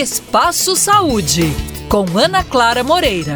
Espaço Saúde, com Ana Clara Moreira.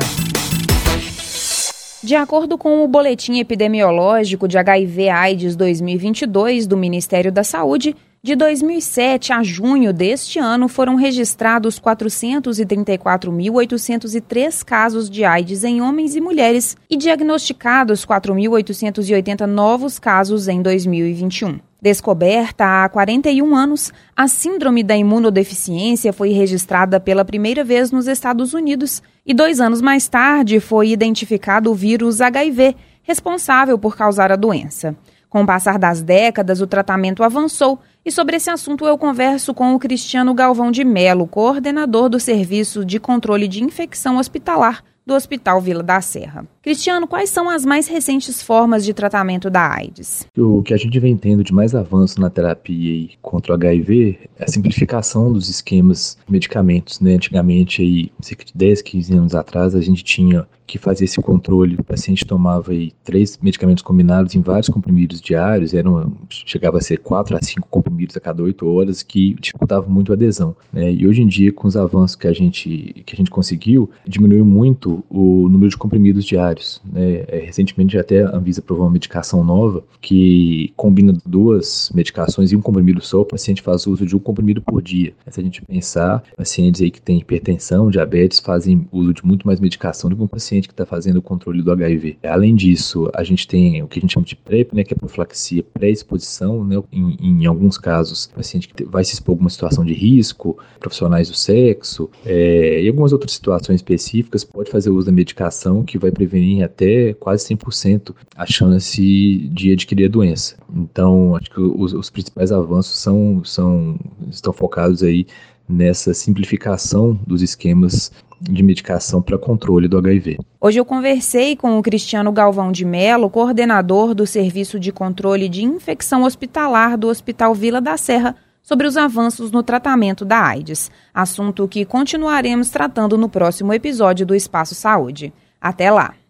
De acordo com o Boletim Epidemiológico de HIV-AIDS 2022 do Ministério da Saúde, de 2007 a junho deste ano foram registrados 434.803 casos de AIDS em homens e mulheres e diagnosticados 4.880 novos casos em 2021. Descoberta há 41 anos, a síndrome da imunodeficiência foi registrada pela primeira vez nos Estados Unidos e dois anos mais tarde foi identificado o vírus HIV, responsável por causar a doença. Com o passar das décadas, o tratamento avançou e sobre esse assunto eu converso com o Cristiano Galvão de Melo, coordenador do Serviço de Controle de Infecção Hospitalar do Hospital Vila da Serra. Cristiano, quais são as mais recentes formas de tratamento da AIDS? O que a gente vem tendo de mais avanço na terapia contra o HIV é a simplificação dos esquemas de medicamentos. Né? Antigamente, aí, cerca de 10, 15 anos atrás, a gente tinha que fazer esse controle. O paciente tomava aí, três medicamentos combinados em vários comprimidos diários, eram, chegava a ser quatro a cinco comprimidos a cada oito horas, que dificultava muito a adesão. Né? E hoje em dia, com os avanços que a gente, que a gente conseguiu, diminuiu muito o número de comprimidos diários né? É, recentemente até a Anvisa aprovou uma medicação nova que combina duas medicações e um comprimido só, o paciente faz uso de um comprimido por dia. Se a gente pensar, pacientes aí que têm hipertensão, diabetes, fazem uso de muito mais medicação do que um paciente que está fazendo o controle do HIV. Além disso, a gente tem o que a gente chama de PrEP, né, que é profilaxia pré-exposição, né, em, em, alguns casos, o paciente que vai se expor a alguma situação de risco, profissionais do sexo, é, e algumas outras situações específicas, pode fazer uso da medicação que vai prevenir até quase 100% a chance de adquirir a doença. Então, acho que os, os principais avanços são, são, estão focados aí nessa simplificação dos esquemas de medicação para controle do HIV. Hoje eu conversei com o Cristiano Galvão de Melo, coordenador do Serviço de Controle de Infecção Hospitalar do Hospital Vila da Serra, sobre os avanços no tratamento da AIDS, assunto que continuaremos tratando no próximo episódio do Espaço Saúde. Até lá!